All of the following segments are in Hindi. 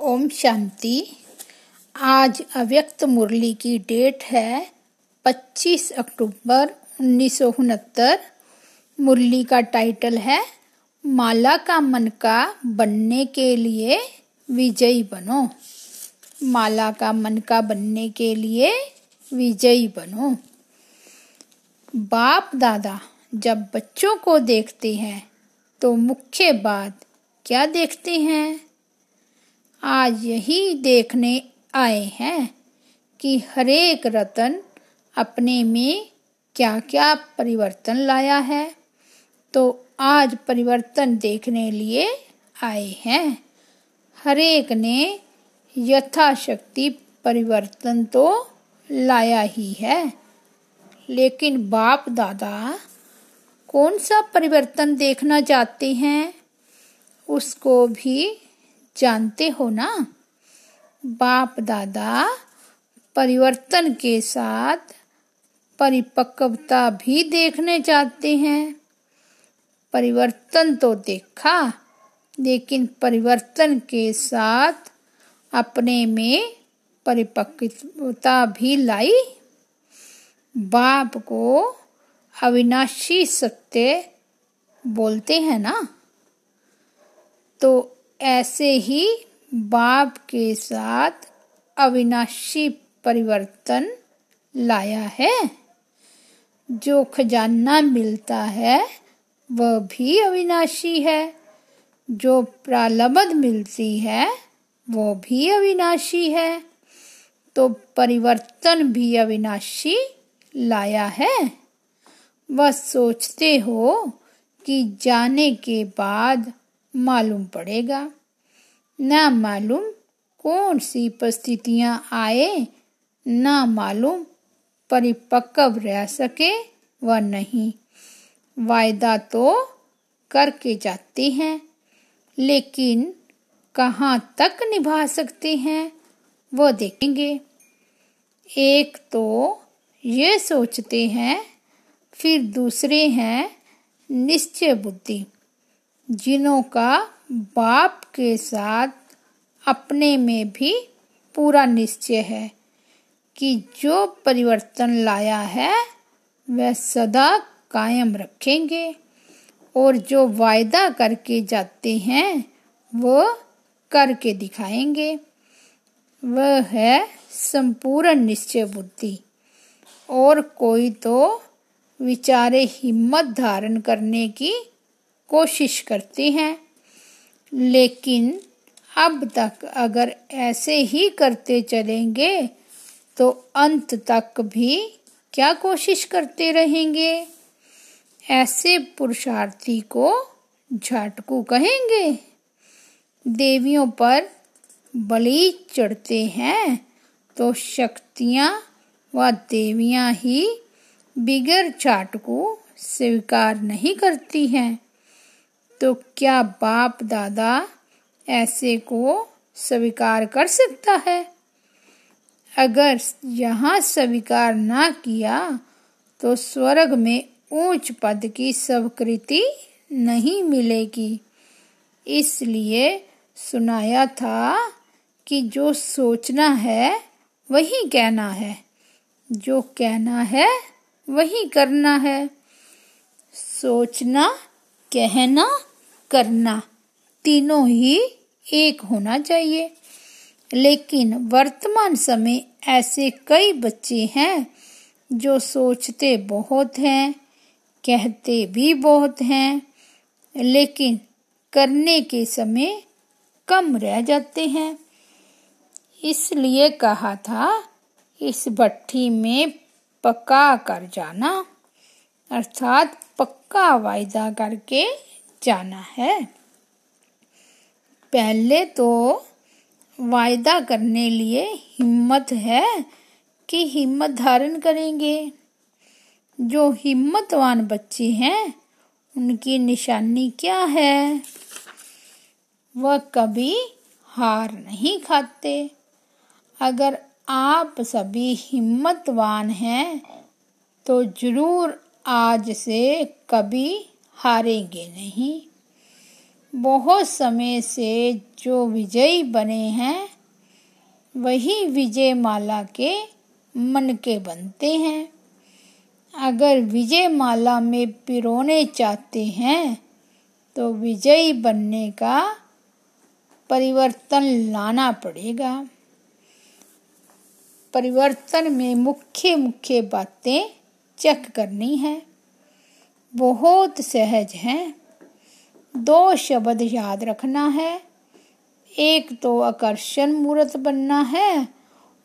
ओम शांति। आज अव्यक्त मुरली की डेट है 25 अक्टूबर उन्नीस सौ उनहत्तर। मुरली का टाइटल है, माला का मन का बनने के लिए विजयी बनो। माला का मन का बनने के लिए विजयी बनो। बाप दादा, जब बच्चों को देखते हैं तो मुख्य बात क्या देखते हैं? आज यही देखने आए हैं कि हरेक रतन अपने में क्या क्या परिवर्तन लाया है। तो आज परिवर्तन देखने लिए आए हैं। हरेक ने यथाशक्ति परिवर्तन तो लाया ही है। लेकिन बाप दादा, कौन सा परिवर्तन देखना चाहते हैं? उसको भी जानते हो ना? बाप दादा, परिवर्तन के साथ परिपक्वता भी देखने चाहते हैं। परिवर्तन तो देखा, लेकिन परिवर्तन के साथ अपने में परिपक्वता भी लाई। बाप को अविनाशी सत्य बोलते हैं ना? तो ऐसे ही बाप के साथ अविनाशी परिवर्तन लाया है। जो खजाना मिलता है, वह भी अविनाशी है। जो प्रालब्ध मिलती है वो भी अविनाशी है। तो परिवर्तन भी अविनाशी लाया है। वह सोचते हो कि जाने के बाद मालूम पड़ेगा। ना मालूम कौन सी परिस्थितियाँ आए, ना मालूम परिपक्व रह सके व नहीं। वायदा तो करके जाते हैं, लेकिन कहाँ तक निभा सकते हैं, वो देखेंगे। एक तो ये सोचते हैं, फिर दूसरे हैं, निश्चय बुद्धि। जिनों का बाप के साथ अपने में भी पूरा निश्चय है कि जो परिवर्तन लाया है, वह सदा कायम रखेंगे और जो वायदा करके जाते हैं, वो करके दिखाएँगे। वह है संपूर्ण निश्चय बुद्धि और कोई तो विचारे हिम्मत धारण करने की कोशिश करते हैं। लेकिन अब तक अगर ऐसे ही करते चलेंगे तो अंत तक भी क्या कोशिश करते रहेंगे? ऐसे पुरुषार्थी को झाटकू कहेंगे। देवियों पर बलि चढ़ते हैं तो शक्तियाँ व देवियाँ ही बिगर चाटकू स्वीकार नहीं करती हैं। तो क्या बाप दादा ऐसे को स्वीकार कर सकता है? अगर यहाँ स्वीकार ना किया तो स्वर्ग में ऊंच पद की स्वीकृति नहीं मिलेगी। इसलिए सुनाया था कि जो सोचना है, वही कहना है। जो कहना है, वही करना है। सोचना, कहना करना। तीनों ही एक होना चाहिए। लेकिन वर्तमान समय ऐसे कई बच्चे हैं जो सोचते बहुत हैं, कहते भी बहुत हैं, लेकिन करने के समय कम रह जाते हैं। इसलिए कहा था, इस भट्टी में पका कर जाना, अर्थात पक्का वायदा करके जाना है। पहले तो वायदा करने लिए हिम्मत है कि हिम्मत धारण करेंगे। जो हिम्मतवान बच्चे हैं, उनकी निशानी क्या है? वह कभी हार नहीं खाते। अगर आप सभी हिम्मतवान हैं तो ज़रूर आज से कभी हारेंगे नहीं। बहुत समय से जो विजयी बने हैं, वही विजय माला के मन के बनते हैं। अगर विजय माला में पिरोने चाहते हैं तो विजयी बनने का परिवर्तन लाना पड़ेगा। परिवर्तन में मुख्य मुख्य बातें चेक करनी है। बहुत सहज हैं। दो शब्द याद रखना है। एक तो आकर्षण मूर्त बनना है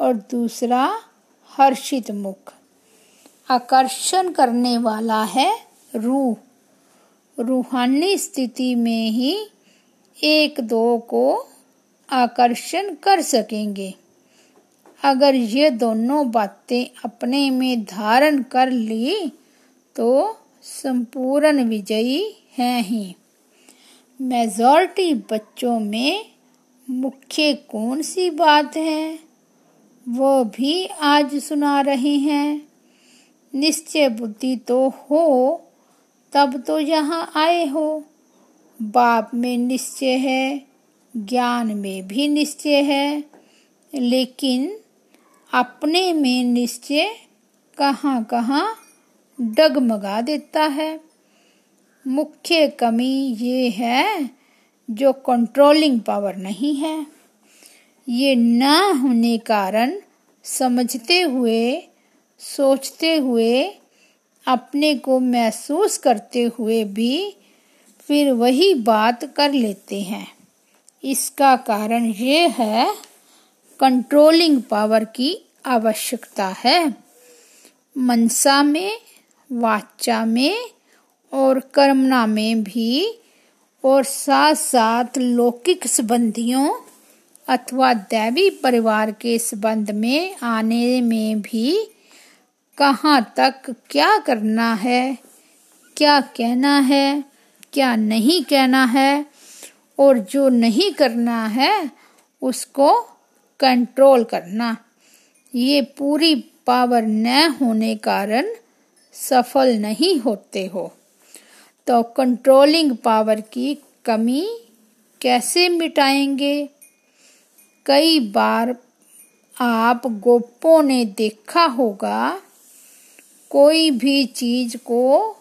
और दूसरा हर्षित मुख। आकर्षण करने वाला है रूह। रूहानी स्थिति में ही एक दो को आकर्षण कर सकेंगे। अगर ये दोनों बातें अपने में धारण कर ली तो संपूर्ण विजयी हैं ही। मेजॉरिटी बच्चों में मुख्य कौन सी बात है? वो भी आज सुना रहे हैं। निश्चय बुद्धि तो हो, तब तो यहाँ आए हो। बाप में निश्चय है, ज्ञान में भी निश्चय है। लेकिन अपने में निश्चय कहाँ कहाँ डगमगा देता है। मुख्य कमी ये है, जो कंट्रोलिंग पावर नहीं है। ये न होने कारण समझते हुए, सोचते हुए, अपने को महसूस करते हुए भी फिर वही बात कर लेते हैं। इसका कारण ये है कंट्रोलिंग पावर की आवश्यकता है। मनसा में वाचा में और कर्मना में भी और साथ साथ लौकिक संबंधियों अथवा दैवी परिवार के संबंध में आने में भी कहाँ तक क्या करना है, क्या कहना है, क्या नहीं कहना है और जो नहीं करना है उसको कंट्रोल करना। ये पूरी पावर न होने कारण सफल नहीं होते हो। तो कंट्रोलिंग पावर की कमी कैसे मिटाएँगे? कई बार आप गोपों ने देखा होगा, कोई भी चीज़ को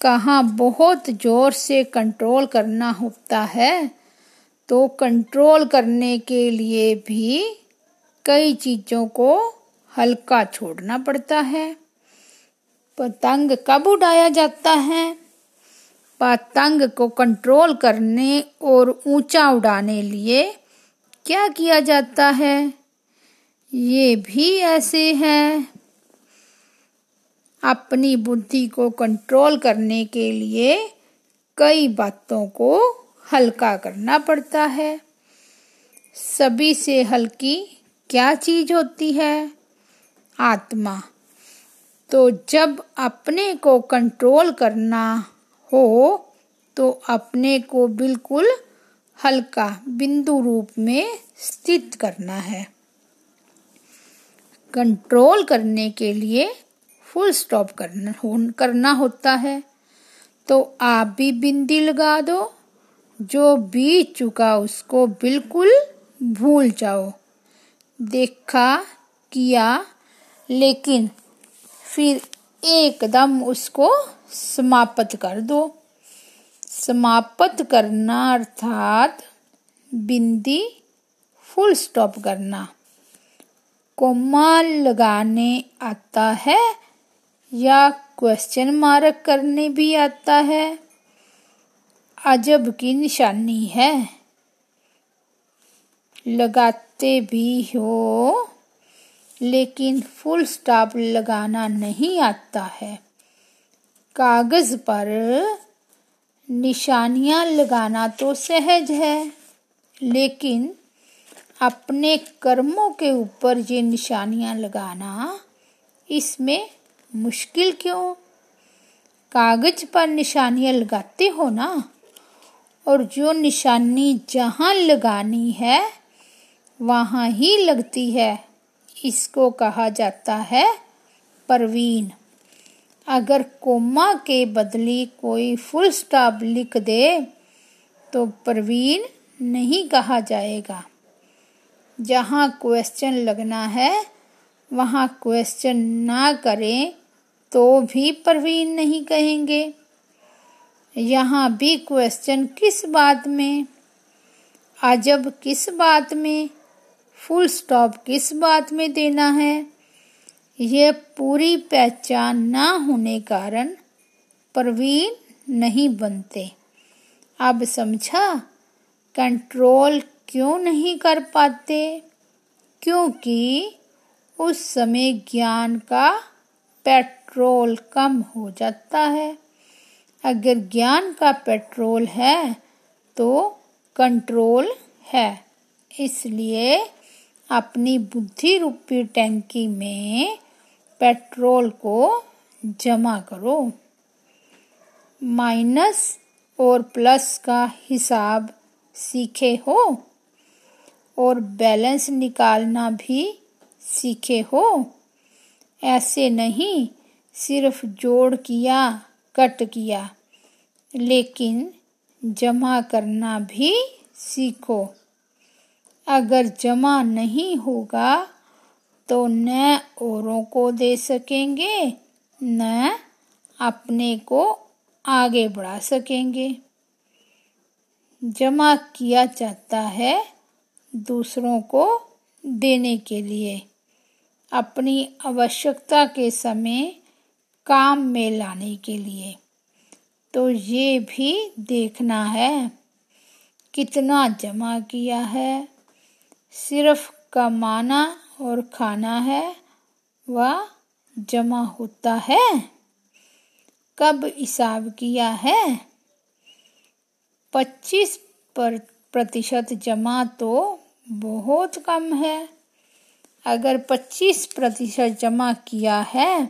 कहाँ बहुत ज़ोर से कंट्रोल करना होता है तो कंट्रोल करने के लिए भी कई चीज़ों को हल्का छोड़ना पड़ता है। पतंग कब उड़ाया जाता है? पतंग को कंट्रोल करने और ऊँचा उड़ाने लिए क्या किया जाता है? ये भी ऐसे है। अपनी बुद्धि को कंट्रोल करने के लिए कई बातों को हल्का करना पड़ता है। सभी से हल्की क्या चीज़ होती है? आत्मा। तो जब अपने को कंट्रोल करना हो तो अपने को बिल्कुल हल्का बिंदु रूप में स्थित करना है। कंट्रोल करने के लिए फुल स्टॉप करना करना होता है। तो आप भी बिंदी लगा दो, जो बीत चुका उसको बिल्कुल भूल जाओ। देखा, किया, लेकिन फिर एकदम उसको समाप्त कर दो। समाप्त करना अर्थात बिंदी फुल स्टॉप करना। कोमा लगाने आता है या क्वेश्चन मार्क करने भी आता है। अजब की निशानी है। लगाते भी हो लेकिन फुल स्टॉप लगाना नहीं आता है। कागज़ पर निशानियाँ लगाना तो सहज है, लेकिन अपने कर्मों के ऊपर ये निशानियाँ लगाना इसमें मुश्किल क्यों? कागज़ पर निशानियाँ लगाते हो ना? और जो निशानी जहाँ लगानी है, वहाँ ही लगती है। इसको कहा जाता है परवीन। अगर कोमा के बदली कोई फुल स्टॉप लिख दे तो प्रवीण नहीं कहा जाएगा। जहाँ क्वेश्चन लगना है, वहाँ क्वेश्चन ना करें तो भी प्रवीण नहीं कहेंगे। यहाँ भी क्वेश्चन किस बात में? अजब किस बात में? फुल स्टॉप किस बात में देना है? ये पूरी पहचान ना होने कारण प्रवीण नहीं बनते। अब समझा, कंट्रोल क्यों नहीं कर पाते? क्योंकि उस समय ज्ञान का पेट्रोल कम हो जाता है। अगर ज्ञान का पेट्रोल है तो कंट्रोल है। इसलिए अपनी बुद्धि रूपी टैंकी में पेट्रोल को जमा करो। माइनस और प्लस का हिसाब सीखे हो और बैलेंस निकालना भी सीखे हो। ऐसे नहीं, सिर्फ़ जोड़ किया, कट किया, लेकिन जमा करना भी सीखो। अगर जमा नहीं होगा तो न औरों को दे सकेंगे, न अपने को आगे बढ़ा सकेंगे। जमा किया जाता है दूसरों को देने के लिए। अपनी आवश्यकता के समय काम में लाने के लिए। तो ये भी देखना है, कितना जमा किया है। सिर्फ़ कमाना और खाना है, वह जमा होता है। कब हिसाब किया है? पच्चीस पर प्रतिशत जमा तो बहुत कम है। अगर पच्चीस प्रतिशत जमा किया है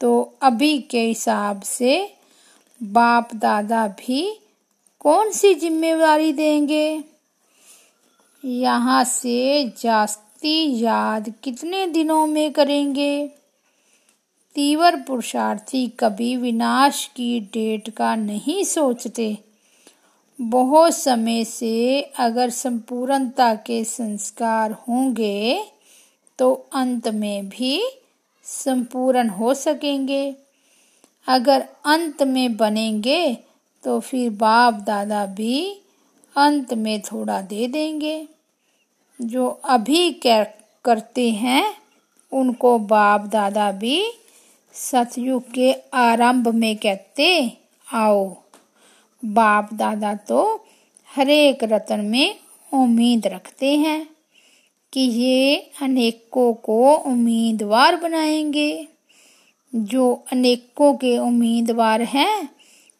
तो अभी के हिसाब से बाप दादा भी कौन सी जिम्मेवारी देंगे? यहाँ से जास्ती याद कितने दिनों में करेंगे? तीवर पुरुषार्थी कभी विनाश की डेट का नहीं सोचते। बहुत समय से अगर संपूर्णता के संस्कार होंगे तो अंत में भी संपूर्ण हो सकेंगे। अगर अंत में बनेंगे तो फिर बाप दादा भी अंत में थोड़ा दे देंगे। जो अभी करते हैं, उनको बाप दादा भी सतयुग के आरंभ में कहते, आओ। बाप दादा तो हरेक रतन में उम्मीद रखते हैं कि ये अनेकों को उम्मीदवार बनाएँगे। जो अनेकों के उम्मीदवार हैं,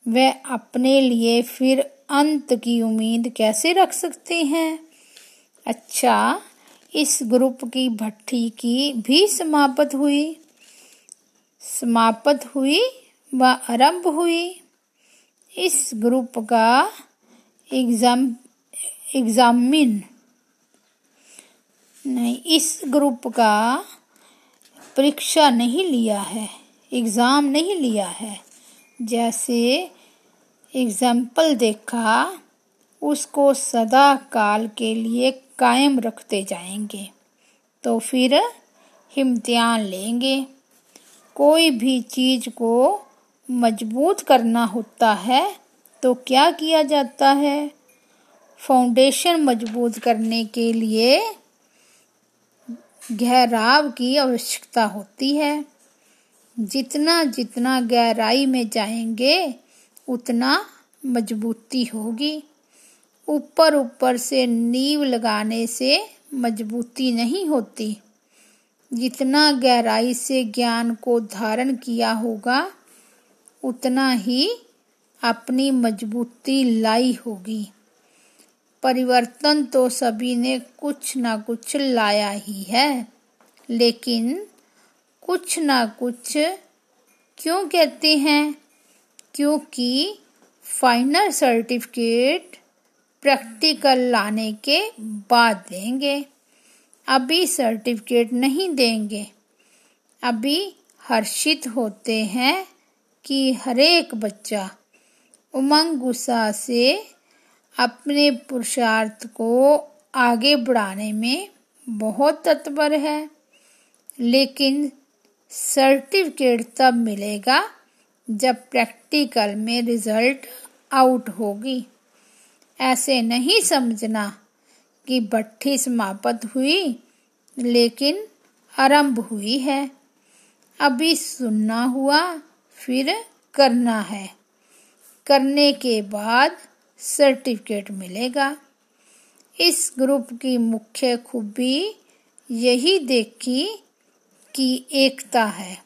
वे अपने लिए फिर अंत की उम्मीद कैसे रख सकते हैं? अच्छा इस ग्रुप की भट्टी की भी समाप्त हुई। समाप्त हुई व आरंभ हुई। इस ग्रुप का एग्ज़ाम, एग्जामिन, नहीं, इस ग्रुप का परीक्षा नहीं लिया है, एग्ज़ाम नहीं लिया है। जैसे एग्ज़ाम्पल देखा उसको सदा काल के लिए कायम रखते जाएँगे। तो फिर इम्तिहान लेंगे। कोई भी चीज़ को मज़बूत करना होता है तो क्या किया जाता है? फाउंडेशन मज़बूत करने के लिए गहराव की आवश्यकता होती है। जितना जितना गहराई में जाएँगे, उतना मजबूती होगी। ऊपर ऊपर से नींव लगाने से मजबूती नहीं होती। जितना गहराई से ज्ञान को धारण किया होगा, उतना ही अपनी मजबूती लाई होगी। परिवर्तन तो सभी ने कुछ ना कुछ लाया ही है, लेकिन कुछ ना कुछ क्यों कहते हैं? क्योंकि फाइनल सर्टिफिकेट प्रैक्टिकल लाने के बाद देंगे। अभी सर्टिफिकेट नहीं देंगे। अभी हर्षित होते हैं कि हरेक बच्चा उमंग गुस्सा से अपने पुरुषार्थ को आगे बढ़ाने में बहुत तत्पर है। लेकिन सर्टिफिकेट तब मिलेगा जब प्रैक्टिकल में रिज़ल्ट आउट होगी। ऐसे नहीं समझना कि भट्ठी समाप्त हुई, लेकिन आरंभ हुई है। अभी सुनना हुआ, फिर करना है। करने के बाद सर्टिफिकेट मिलेगा। इस ग्रुप की मुख्य खूबी यही देखी कि एकता है,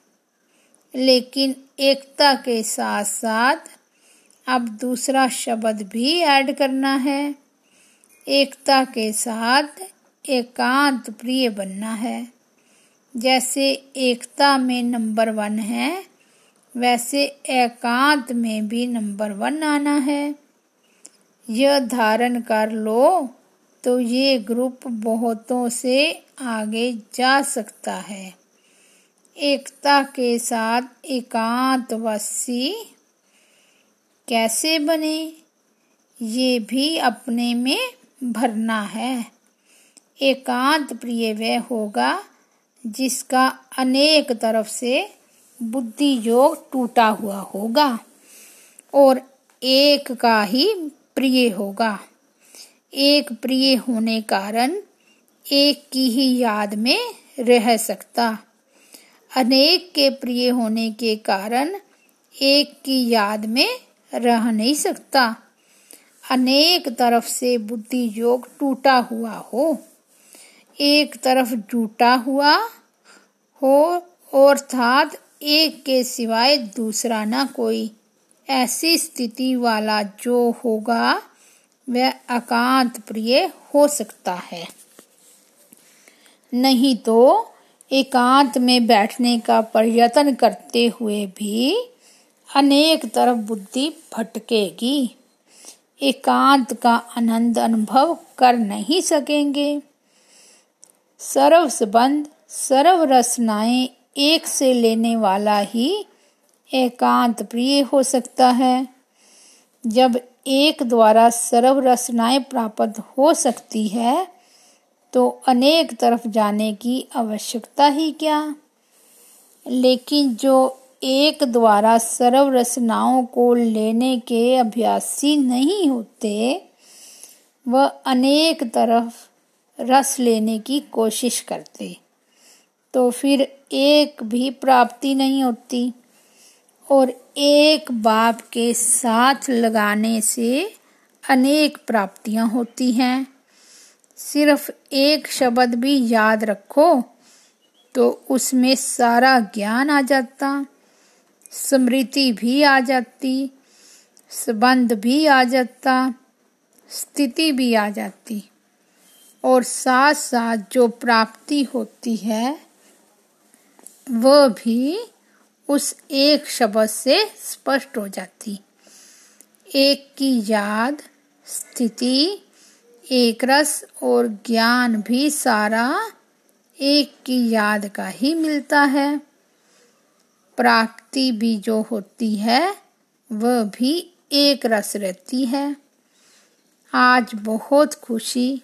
लेकिन एकता के साथ साथ अब दूसरा शब्द भी ऐड करना है। एकता के साथ एकांत प्रिय बनना है। जैसे एकता में नंबर वन है, वैसे एकांत में भी नंबर वन आना है। यह धारण कर लो तो ये ग्रुप बहुतों से आगे जा सकता है। एकता के साथ एकांतवासी कैसे बने, ये भी अपने में भरना है। एकांत प्रिय वह होगा, जिसका अनेक तरफ़ से बुद्धि योग टूटा हुआ होगा, और एक का ही प्रिय होगा। एक प्रिय होने कारण एक की ही याद में रह सकता। अनेक के प्रिय होने के कारण एक की याद में रह नहीं सकता। अनेक तरफ़ से बुद्धि योग टूटा हुआ हो। एक तरफ़ टूटा हुआ हो और अर्थात एक के सिवाय दूसरा ना कोई। ऐसी स्थिति वाला जो होगा, वह एकांत प्रिय हो सकता है। नहीं तो एकांत में बैठने का प्रयत्न करते हुए भी अनेक तरफ़ बुद्धि भटकेगी। एकांत का आनंद अनुभव कर नहीं सकेंगे। सर्व संबंध सर्व रचनाएँ एक से लेने वाला ही एकांत प्रिय हो सकता है। जब एक द्वारा सर्व रचनाएँ प्राप्त हो सकती है तो अनेक तरफ़ जाने की आवश्यकता ही क्या? लेकिन जो एक द्वारा सर्व रचनाओं को लेने के अभ्यासी नहीं होते, वह अनेक तरफ़ रस लेने की कोशिश करते। तो फिर एक भी प्राप्ति नहीं होती और एक बाप के साथ लगाने से अनेक प्राप्तियाँ होती हैं। सिर्फ़ एक शब्द भी याद रखो तो उसमें सारा ज्ञान आ जाता। स्मृति भी आ जाती, संबंध भी आ जाता, स्थिति भी आ जाती। और साथ साथ जो प्राप्ति होती है, वह भी उस एक शब्द से स्पष्ट हो जाती। एक की याद, स्थिति, एक रस और ज्ञान भी सारा एक की याद का ही मिलता है। प्राप्ति भी जो होती है, वह भी एक रस रहती है। आज बहुत खुशी,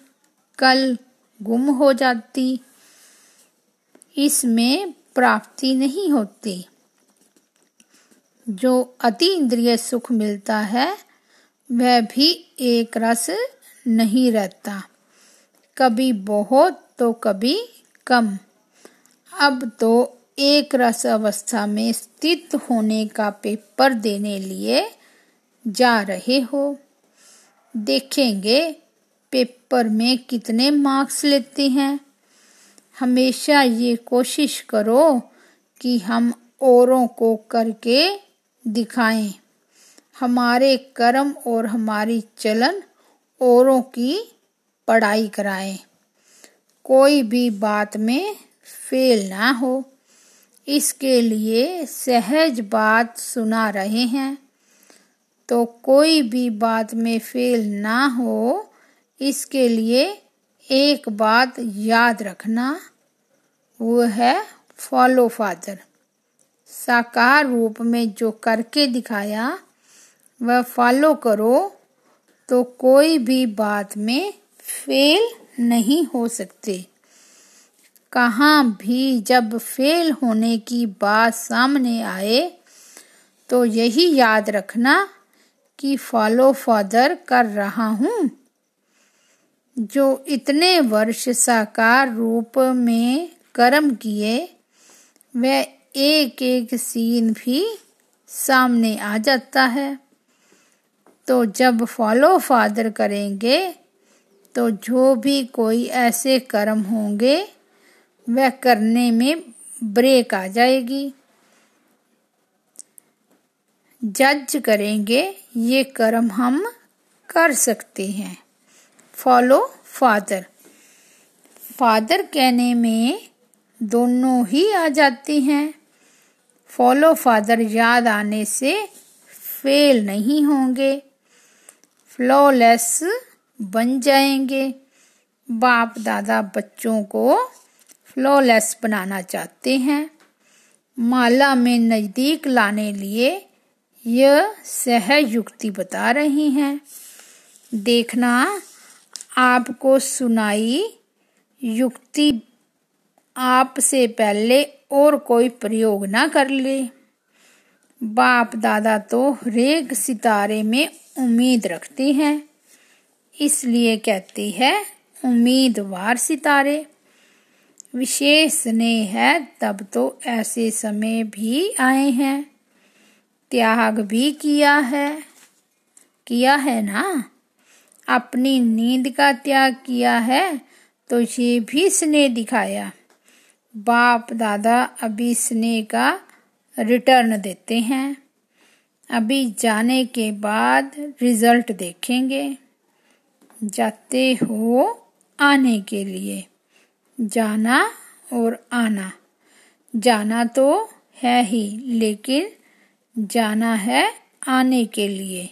कल गुम हो जाती। इसमें प्राप्ति नहीं होती। जो अति इंद्रिय सुख मिलता है, वह भी एक रस नहीं रहता। कभी बहुत तो कभी कम। अब तो एक रस अवस्था में स्थित होने का पेपर देने लिए जा रहे हो। देखेंगे पेपर में कितने मार्क्स लेते हैं। हमेशा ये कोशिश करो कि हम औरों को करके दिखाएँ। हमारे कर्म और हमारी चलन औरों की पढ़ाई कराएँ। कोई भी बात में फेल ना हो। इसके लिए सहज बात सुना रहे हैं। तो कोई भी बात में फेल ना हो, इसके लिए एक बात याद रखना, वो है फॉलो फादर साकार रूप में जो करके दिखाया, वह फॉलो करो तो कोई भी बात में फेल नहीं हो सकते। कहाँ भी जब फेल होने की बात सामने आए तो यही याद रखना कि फॉलो फादर कर रहा हूँ। जो इतने वर्ष साकार रूप में कर्म किए, वह एक एक सीन भी सामने आ जाता है। तो जब फॉलो फादर करेंगे तो जो भी कोई ऐसे कर्म होंगे वह करने में ब्रेक आ जाएगी। जज करेंगे, ये कर्म हम कर सकते हैं। Follow father. फादर कहने में दोनों ही आ जाती हैं। फॉलो फादर याद आने से फेल नहीं होंगे। फ्लॉलेस बन जाएँगे। बाप दादा बच्चों को फ्लॉलेस बनाना चाहते हैं। माला में नज़दीक लाने लिए यह सहयुक्ति बता रही हैं। देखना, आपको सुनाई युक्ति आपसे पहले और कोई प्रयोग ना कर ले। बाप दादा तो हरेक सितारे में उम्मीद रखते हैं, इसलिए कहती है, उम्मीदवार सितारे। विशेष स्नेह है, तब तो ऐसे समय भी आए हैं। त्याग भी किया है। किया है ना? अपनी नींद का त्याग किया है तो ये भी स्नेह दिखाया। बाप दादा अभी स्नेह का रिटर्न देते हैं। अभी जाने के बाद रिज़ल्ट देखेंगे। जाते हो आने के लिए। जाना और आना। जाना तो है ही, लेकिन जाना है आने के लिए।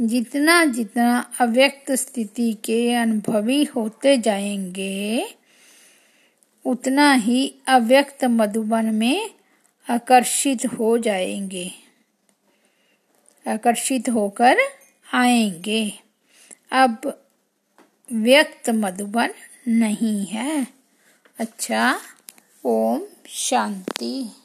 जितना जितना अव्यक्त स्थिति के अनुभवी होते जाएँगे, उतना ही अव्यक्त मधुबन में आकर्षित हो जाएँगे। आकर्षित होकर आएँगे। अब व्यक्त मधुबन नहीं है। अच्छा ओम शांति।